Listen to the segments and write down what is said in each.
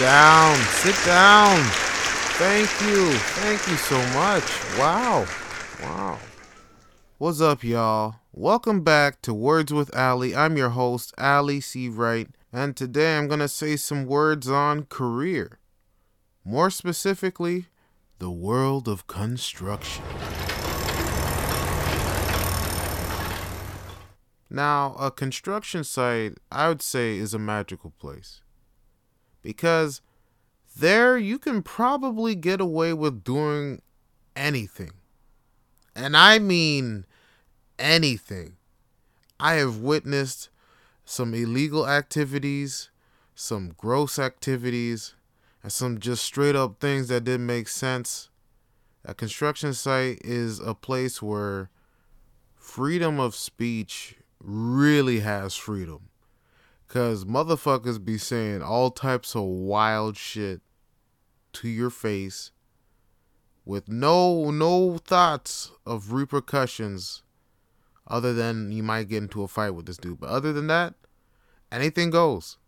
down. Sit down. Thank you. Thank you so much. Wow. Wow. What's up, y'all? Welcome back to Words with Ali. I'm your host, Ali C. Wright, and today I'm going to say some words on career. More specifically, the world of construction. Now, a construction site, I would say, is a magical place because there you can probably get away with doing anything. And I mean anything. I have witnessed some illegal activities, some gross activities, and some just straight up things that didn't make sense. A construction site is a place where freedom of speech really has freedom. Cause motherfuckers be saying all types of wild shit to your face with no no thoughts of repercussions other than you might get into a fight with this dude. But other than that, anything goes.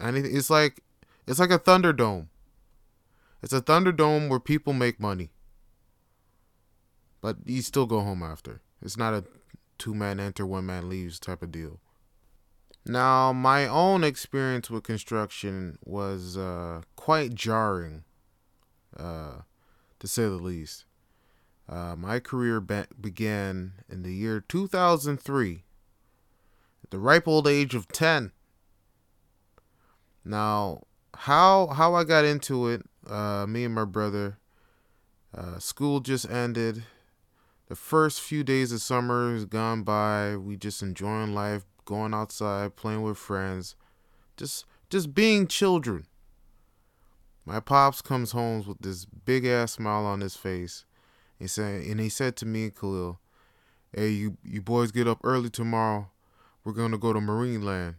Anything it's like it's like a thunderdome. It's a thunderdome where people make money. But you still go home after. It's not a two man enter, one man leaves type of deal. Now, my own experience with construction was uh, quite jarring, uh, to say the least. Uh, my career be- began in the year 2003, at the ripe old age of 10. Now, how how I got into it, uh, me and my brother, uh, school just ended. The first few days of summer is gone by. We just enjoying life, going outside, playing with friends, just just being children. My pops comes home with this big ass smile on his face. He said, and he said to me and Khalil, "Hey, you you boys get up early tomorrow. We're gonna go to Marineland."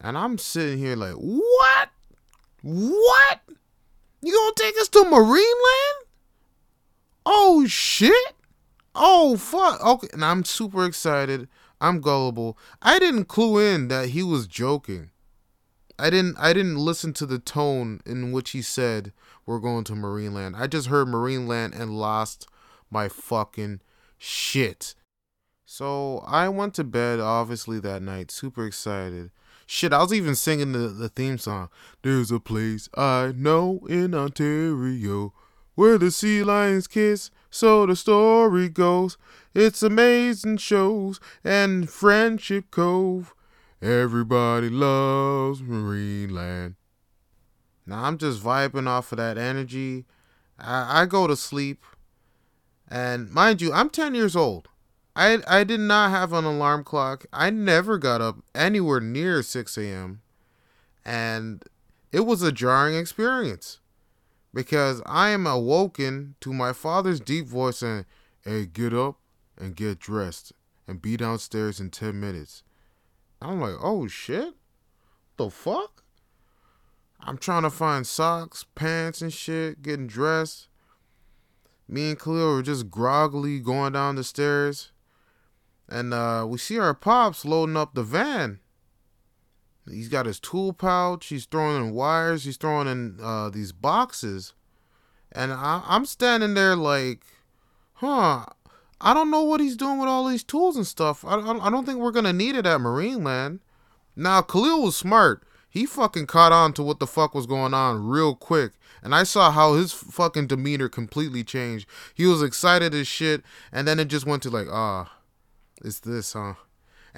And I'm sitting here like, "What? What? You gonna take us to Marineland? Oh shit! Oh fuck! Okay." And I'm super excited. I'm gullible. I didn't clue in that he was joking. I didn't I didn't listen to the tone in which he said we're going to Marineland. I just heard Marineland and lost my fucking shit. So I went to bed obviously that night, super excited. Shit, I was even singing the, the theme song. There's a place I know in Ontario where the sea lions kiss, so the story goes. It's amazing shows and Friendship Cove. Everybody loves Marineland. Now I'm just vibing off of that energy. I, I go to sleep. And mind you, I'm 10 years old. I, I did not have an alarm clock. I never got up anywhere near 6 a.m. And it was a jarring experience because I am awoken to my father's deep voice saying, Hey, get up and get dressed and be downstairs in 10 minutes. I'm like, oh shit? The fuck? I'm trying to find socks, pants, and shit, getting dressed. Me and Khalil were just groggily going down the stairs. And uh, we see our pops loading up the van. He's got his tool pouch. He's throwing in wires. He's throwing in uh, these boxes. And I- I'm standing there like, huh, I don't know what he's doing with all these tools and stuff. I, I, I don't think we're gonna need it at Marineland. Now Khalil was smart. He fucking caught on to what the fuck was going on real quick. And I saw how his fucking demeanor completely changed. He was excited as shit, and then it just went to like, ah, it's this, huh?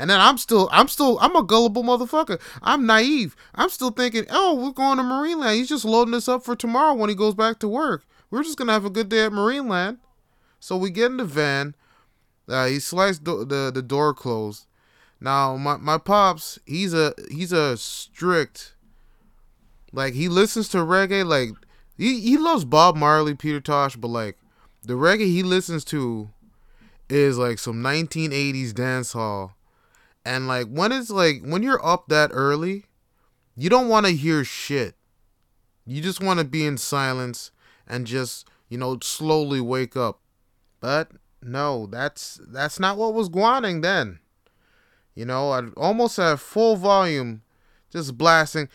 And then I'm still, I'm still, I'm a gullible motherfucker. I'm naive. I'm still thinking, oh, we're going to Marineland. He's just loading us up for tomorrow when he goes back to work. We're just gonna have a good day at Marineland. So we get in the van. Uh, he sliced the, the the door closed. Now my my pops, he's a he's a strict. Like he listens to reggae. Like he he loves Bob Marley, Peter Tosh, but like the reggae he listens to, is like some 1980s dance hall. And like when it's like when you're up that early, you don't want to hear shit. You just want to be in silence and just, you know, slowly wake up. But no, that's that's not what was guaning then. You know, I almost at full volume just blasting.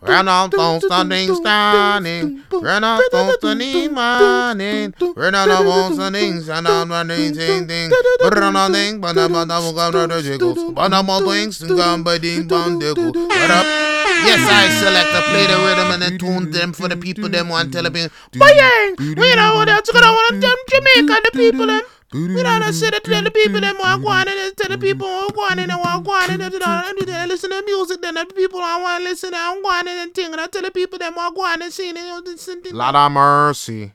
Run off on Sunday stunning. Run off on Sunday morning. Run off on Sunday, run on running, ding ding. Run on ding, but I'm not going to jiggles. But I'm all wings and gum by ding bong diggle. What up? Yes, I select a play the rhythm and then tune them for the people them want tell me. Bang! We know what else gonna want them Jamaica the people them. We don't say that tell the people them want go on and tell the people who on and want go on and they listen to music then the people don't want to listen and on and thing and I tell the people them want go on and sing and Lot of mercy.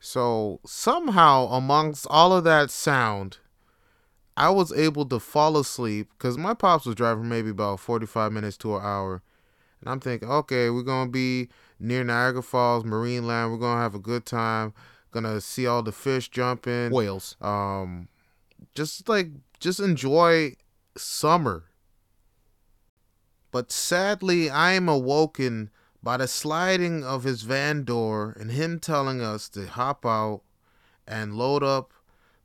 So somehow amongst all of that sound I was able to fall asleep because my pops was driving maybe about 45 minutes to an hour. And I'm thinking, okay, we're going to be near Niagara Falls, Marineland. We're going to have a good time. Going to see all the fish jumping. Whales. Um, just like, just enjoy summer. But sadly, I am awoken by the sliding of his van door and him telling us to hop out and load up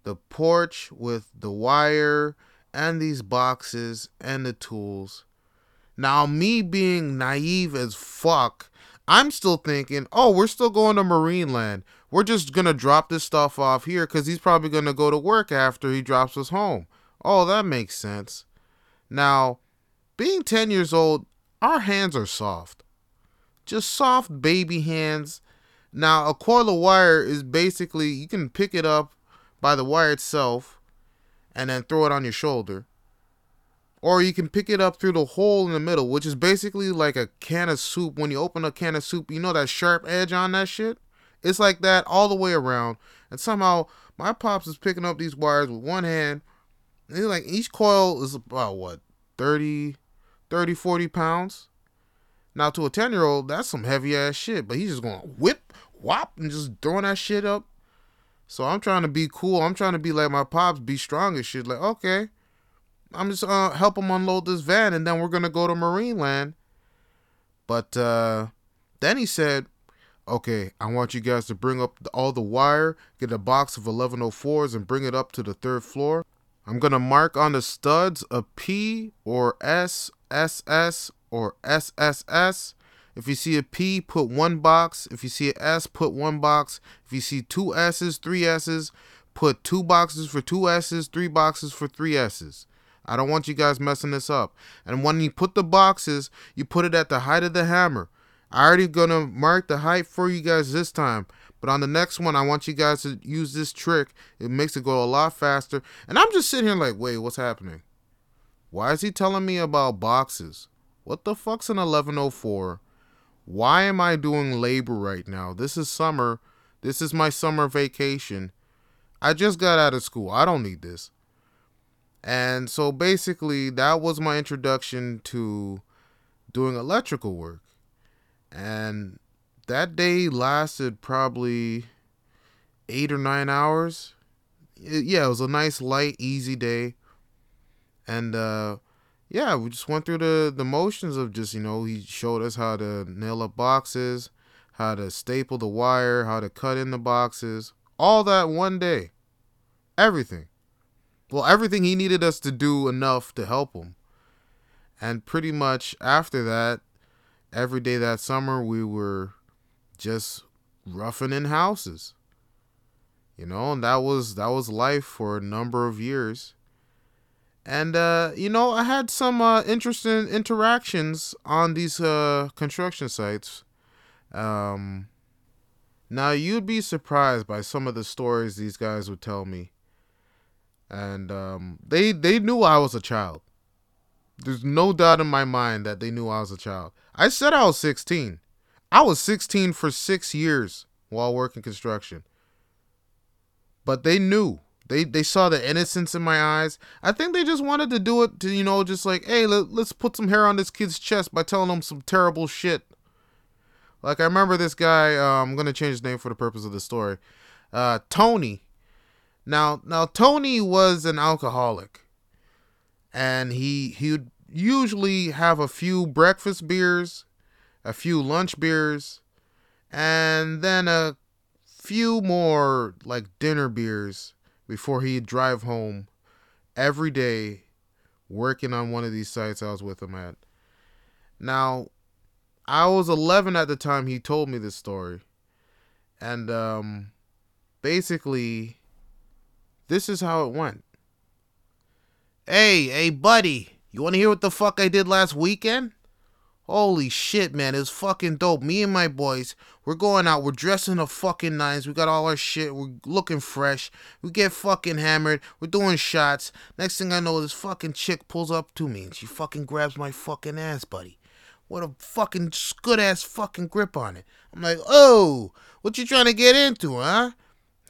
the porch with the wire and these boxes and the tools. Now, me being naive as fuck, I'm still thinking, oh, we're still going to Marineland. We're just going to drop this stuff off here because he's probably going to go to work after he drops us home. Oh, that makes sense. Now, being 10 years old, our hands are soft. Just soft baby hands. Now, a coil of wire is basically, you can pick it up by the wire itself and then throw it on your shoulder. Or you can pick it up through the hole in the middle, which is basically like a can of soup. When you open a can of soup, you know that sharp edge on that shit? It's like that all the way around. And somehow my pops is picking up these wires with one hand. And like each coil is about what, 30, 30, 40 pounds? Now to a 10 year old, that's some heavy ass shit. But he's just going whip, whop, and just throwing that shit up so I'm trying to be cool. I'm trying to be like my pops, be strong and shit. Like, okay, I'm just uh help him unload this van, and then we're gonna go to Marineland. But uh, then he said, okay, I want you guys to bring up all the wire, get a box of 1104s, and bring it up to the third floor. I'm gonna mark on the studs a P or S, SS or SSS if you see a P, put one box. If you see an S, put one box. If you see two S's, three S's, put two boxes for two S's, three boxes for three S's. I don't want you guys messing this up. And when you put the boxes, you put it at the height of the hammer. I already gonna mark the height for you guys this time. But on the next one, I want you guys to use this trick. It makes it go a lot faster. And I'm just sitting here like, wait, what's happening? Why is he telling me about boxes? What the fuck's an 1104? Why am I doing labor right now? This is summer. This is my summer vacation. I just got out of school. I don't need this. And so basically, that was my introduction to doing electrical work. And that day lasted probably eight or nine hours. Yeah, it was a nice, light, easy day. And uh, yeah, we just went through the the motions of just you know he showed us how to nail up boxes, how to staple the wire, how to cut in the boxes, all that one day, everything. Well, everything he needed us to do enough to help him. And pretty much after that, every day that summer we were just roughing in houses. You know, and that was that was life for a number of years and uh, you know I had some uh, interesting interactions on these uh, construction sites. Um, now you'd be surprised by some of the stories these guys would tell me, and um, they they knew I was a child. There's no doubt in my mind that they knew I was a child. I said I was 16. I was 16 for six years while working construction. But they knew They they saw the innocence in my eyes. I think they just wanted to do it to you know just like hey let, let's put some hair on this kid's chest by telling him some terrible shit. Like I remember this guy. Uh, I'm gonna change his name for the purpose of the story. Uh, Tony. Now now Tony was an alcoholic, and he he would usually have a few breakfast beers, a few lunch beers, and then a few more like dinner beers before he'd drive home every day working on one of these sites I was with him at. Now, I was 11 at the time he told me this story. And um basically this is how it went. Hey, hey buddy, you want to hear what the fuck I did last weekend? Holy shit, man, it was fucking dope. Me and my boys, we're going out, we're dressing up fucking nice, we got all our shit, we're looking fresh, we get fucking hammered, we're doing shots. Next thing I know, this fucking chick pulls up to me and she fucking grabs my fucking ass, buddy. What a fucking good ass fucking grip on it. I'm like, oh, what you trying to get into, huh?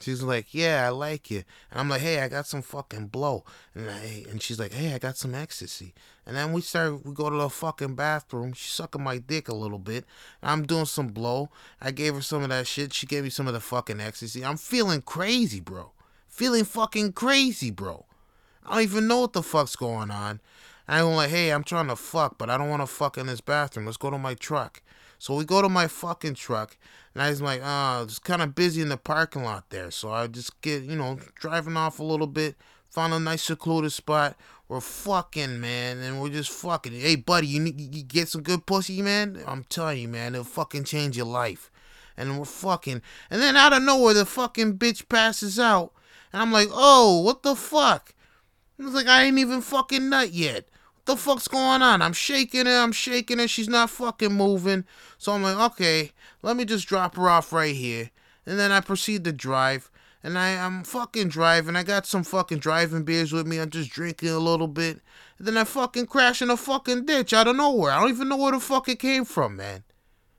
She's like, yeah, I like you. And I'm like, hey, I got some fucking blow. And I, and she's like, hey, I got some ecstasy. And then we start, we go to the fucking bathroom. She's sucking my dick a little bit. I'm doing some blow. I gave her some of that shit. She gave me some of the fucking ecstasy. I'm feeling crazy, bro. Feeling fucking crazy, bro. I don't even know what the fuck's going on. I'm like, hey, I'm trying to fuck, but I don't want to fuck in this bathroom. Let's go to my truck. So we go to my fucking truck, and I was like, ah, oh, it's kind of busy in the parking lot there. So I just get, you know, driving off a little bit, found a nice secluded spot. We're fucking, man, and we're just fucking. Hey, buddy, you, need, you get some good pussy, man? I'm telling you, man, it'll fucking change your life. And we're fucking. And then out of nowhere, the fucking bitch passes out. And I'm like, oh, what the fuck? It's like I ain't even fucking nut yet What the fuck's going on? I'm shaking her, I'm shaking her, she's not fucking moving. So I'm like, okay, let me just drop her off right here. And then I proceed to drive. And I, I'm fucking driving. I got some fucking driving beers with me. I'm just drinking a little bit. And then I fucking crash in a fucking ditch out of nowhere. I don't even know where the fuck it came from, man.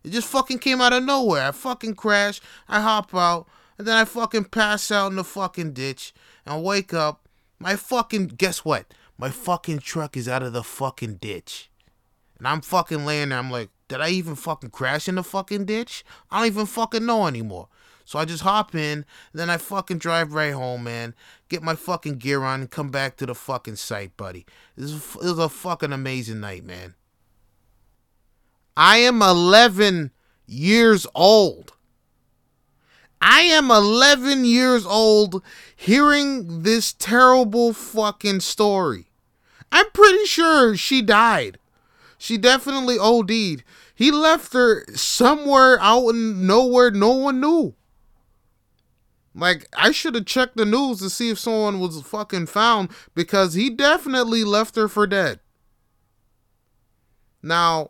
It just fucking came out of nowhere. I fucking crash. I hop out. And then I fucking pass out in the fucking ditch. And wake up. My fucking, guess what? My fucking truck is out of the fucking ditch. And I'm fucking laying there. I'm like, did I even fucking crash in the fucking ditch? I don't even fucking know anymore. So I just hop in, then I fucking drive right home, man. Get my fucking gear on and come back to the fucking site, buddy. This was a fucking amazing night, man. I am 11 years old. I am 11 years old hearing this terrible fucking story. I'm pretty sure she died. She definitely OD'd. He left her somewhere out in nowhere no one knew. Like, I should have checked the news to see if someone was fucking found because he definitely left her for dead. Now,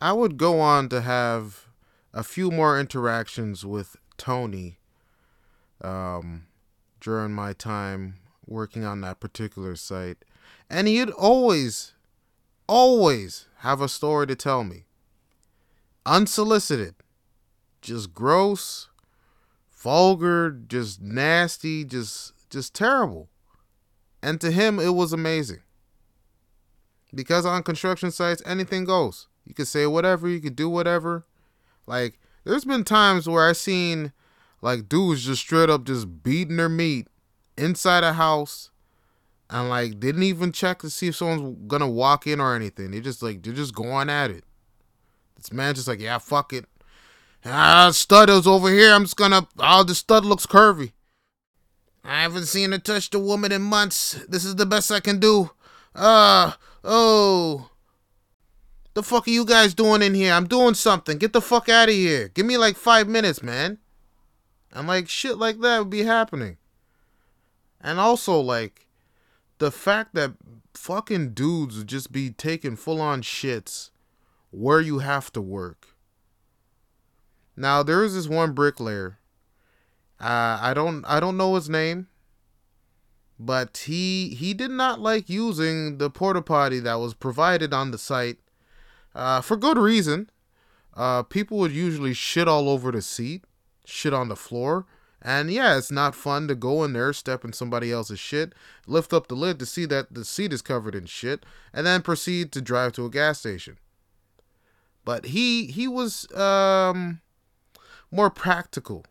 I would go on to have a few more interactions with Tony um, during my time working on that particular site. And he'd always, always have a story to tell me. Unsolicited. Just gross, vulgar, just nasty, just just terrible. And to him it was amazing. Because on construction sites anything goes. You could say whatever, you could do whatever. Like there's been times where I seen like dudes just straight up just beating their meat inside a house and like didn't even check to see if someone's gonna walk in or anything. They just like they're just going at it. This man just like yeah fuck it. Ah, stud is over here. I'm just gonna. Oh, the stud looks curvy. I haven't seen her touch the woman in months. This is the best I can do. Uh, oh. The fuck are you guys doing in here? I'm doing something. Get the fuck out of here. Give me like five minutes, man. And like shit like that would be happening. And also like the fact that fucking dudes would just be taking full on shits where you have to work. Now there is this one bricklayer. Uh, I don't I don't know his name, but he he did not like using the porta potty that was provided on the site, uh, for good reason. Uh, people would usually shit all over the seat, shit on the floor, And yeah, it's not fun to go in there, step in somebody else's shit, lift up the lid to see that the seat is covered in shit, and then proceed to drive to a gas station. But he he was um more practical.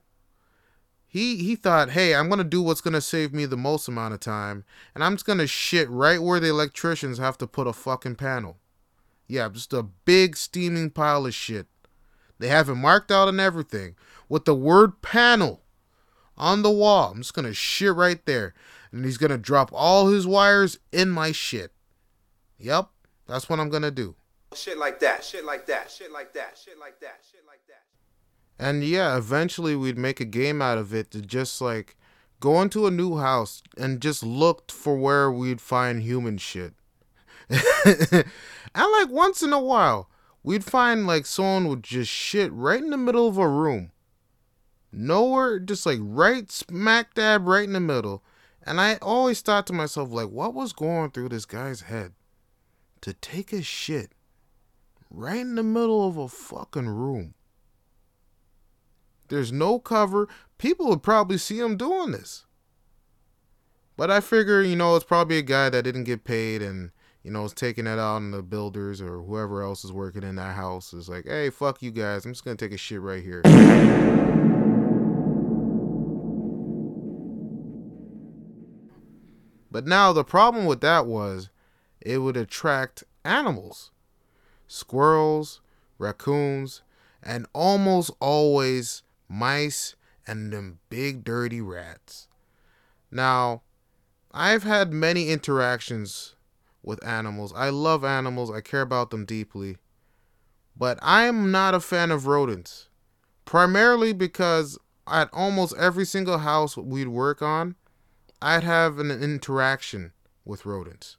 He he thought, hey, I'm gonna do what's gonna save me the most amount of time, and I'm just gonna shit right where the electricians have to put a fucking panel. Yeah, just a big steaming pile of shit. They have it marked out and everything with the word panel on the wall. I'm just gonna shit right there. And he's gonna drop all his wires in my shit. Yep, that's what I'm gonna do. Shit like that, shit like that, shit like that, shit like that, shit like that. And yeah, eventually we'd make a game out of it to just like go into a new house and just look for where we'd find human shit. and like once in a while, we'd find like someone would just shit right in the middle of a room nowhere, just like right smack dab right in the middle. And I always thought to myself, like, what was going through this guy's head to take a shit right in the middle of a fucking room? There's no cover. People would probably see him doing this. But I figure, you know, it's probably a guy that didn't get paid and, you know, is taking it out on the builders or whoever else is working in that house. Is like, hey, fuck you guys. I'm just going to take a shit right here. But now the problem with that was it would attract animals squirrels, raccoons, and almost always mice and them big dirty rats. Now, I've had many interactions with animals. I love animals, I care about them deeply. But I'm not a fan of rodents. Primarily because at almost every single house we'd work on, I'd have an interaction with rodents.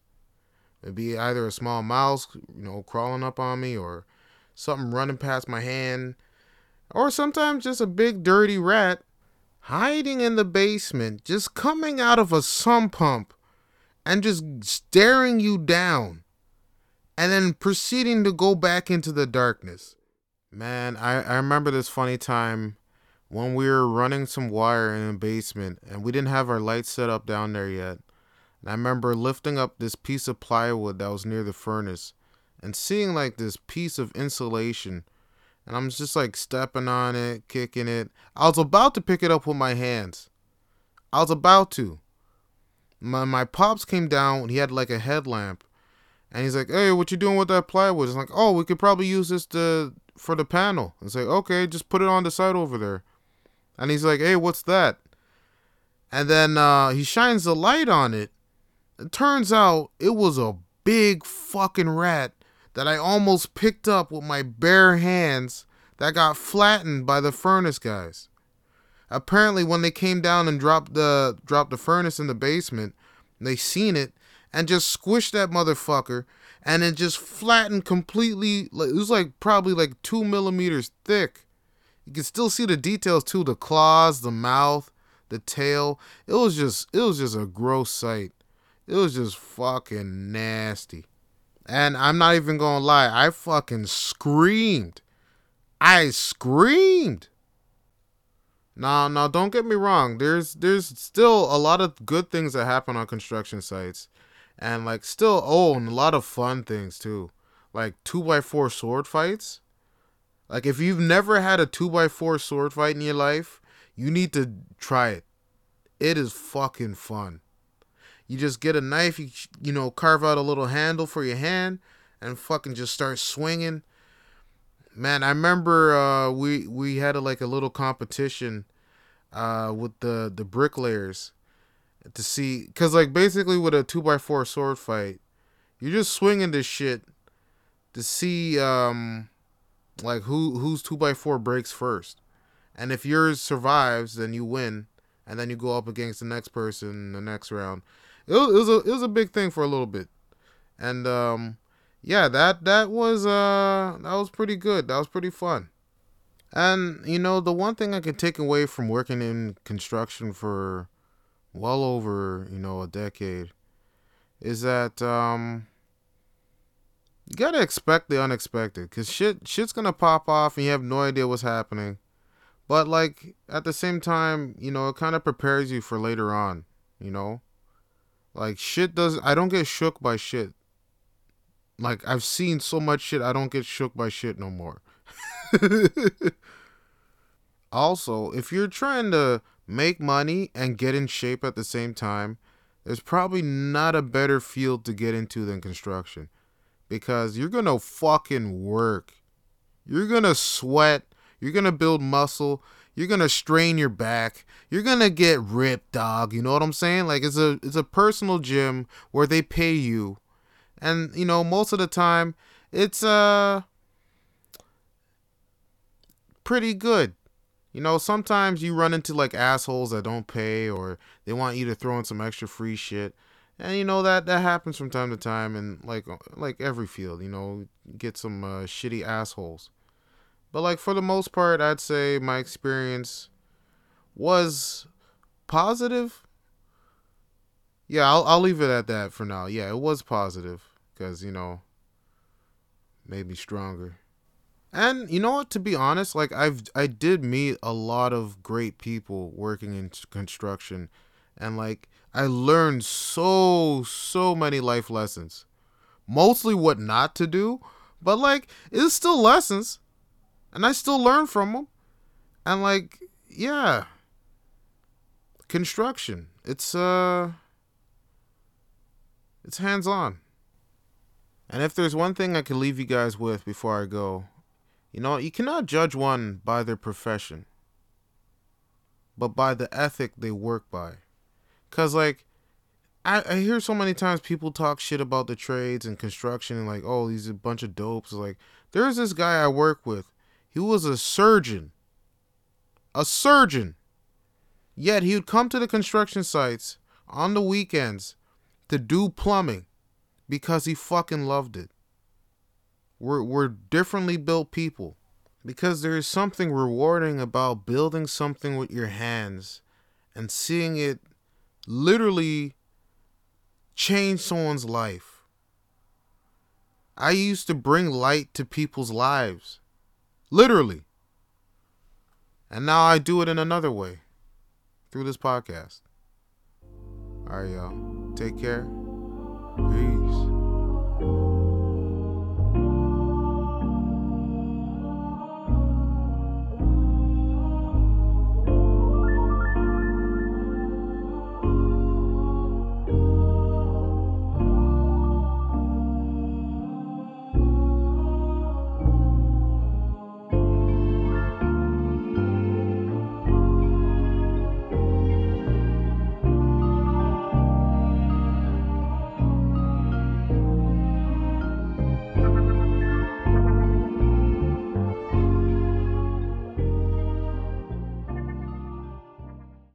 It'd be either a small mouse, you know, crawling up on me, or something running past my hand, or sometimes just a big dirty rat hiding in the basement, just coming out of a sump pump and just staring you down, and then proceeding to go back into the darkness. Man, I, I remember this funny time when we were running some wire in the basement and we didn't have our lights set up down there yet. And I remember lifting up this piece of plywood that was near the furnace and seeing like this piece of insulation. And I'm just like stepping on it, kicking it. I was about to pick it up with my hands. I was about to. My my pops came down, and he had like a headlamp. And he's like, Hey, what you doing with that plywood? It's like, oh, we could probably use this to for the panel. It's like, okay, just put it on the side over there. And he's like, hey, what's that? And then uh, he shines the light on it. It turns out it was a big fucking rat that I almost picked up with my bare hands that got flattened by the furnace guys. Apparently, when they came down and dropped the dropped the furnace in the basement, they seen it and just squished that motherfucker, and it just flattened completely. It was like probably like two millimeters thick. You can still see the details too, the claws, the mouth, the tail. It was just it was just a gross sight. It was just fucking nasty. And I'm not even gonna lie, I fucking screamed. I screamed. Now, now, don't get me wrong. There's, there's still a lot of good things that happen on construction sites, and like still, oh, and a lot of fun things too, like two by four sword fights. Like if you've never had a 2x4 sword fight in your life, you need to try it. It is fucking fun. You just get a knife, you you know, carve out a little handle for your hand and fucking just start swinging. Man, I remember uh, we we had a, like a little competition uh, with the the bricklayers to see cuz like basically with a 2x4 sword fight, you're just swinging this shit to see um like who whose two by four breaks first, and if yours survives, then you win, and then you go up against the next person in the next round. It was, it was a it was a big thing for a little bit, and um, yeah, that that was uh that was pretty good. That was pretty fun. And you know, the one thing I can take away from working in construction for well over, you know, a decade is that um you gotta expect the unexpected because shit shit's gonna pop off and you have no idea what's happening But like at the same time, you know, it kind of prepares you for later on, you know? Like shit does I don't get shook by shit. Like I've seen so much shit, I don't get shook by shit no more. also, if you're trying to make money and get in shape at the same time, there's probably not a better field to get into than construction because you're going to fucking work. You're going to sweat, you're going to build muscle, you're going to strain your back, you're going to get ripped, dog. You know what I'm saying? Like it's a it's a personal gym where they pay you. And you know, most of the time it's uh pretty good. You know, sometimes you run into like assholes that don't pay or they want you to throw in some extra free shit. And you know that that happens from time to time and like like every field, you know, get some uh, shitty assholes. But like for the most part, I'd say my experience was positive. Yeah, I'll I'll leave it at that for now. Yeah, it was positive cuz you know made me stronger. And you know what? To be honest, like I've I did meet a lot of great people working in construction, and like I learned so so many life lessons. Mostly what not to do, but like it's still lessons, and I still learn from them. And like yeah, construction. It's uh, it's hands on. And if there's one thing I can leave you guys with before I go, you know, you cannot judge one by their profession, but by the ethic they work by. Cause like I, I hear so many times people talk shit about the trades and construction and like, oh, these a bunch of dopes. Like, there's this guy I work with. He was a surgeon. A surgeon. Yet he would come to the construction sites on the weekends to do plumbing because he fucking loved it. We're, we're differently built people because there is something rewarding about building something with your hands and seeing it literally change someone's life. I used to bring light to people's lives, literally. And now I do it in another way through this podcast. All right, y'all. Take care.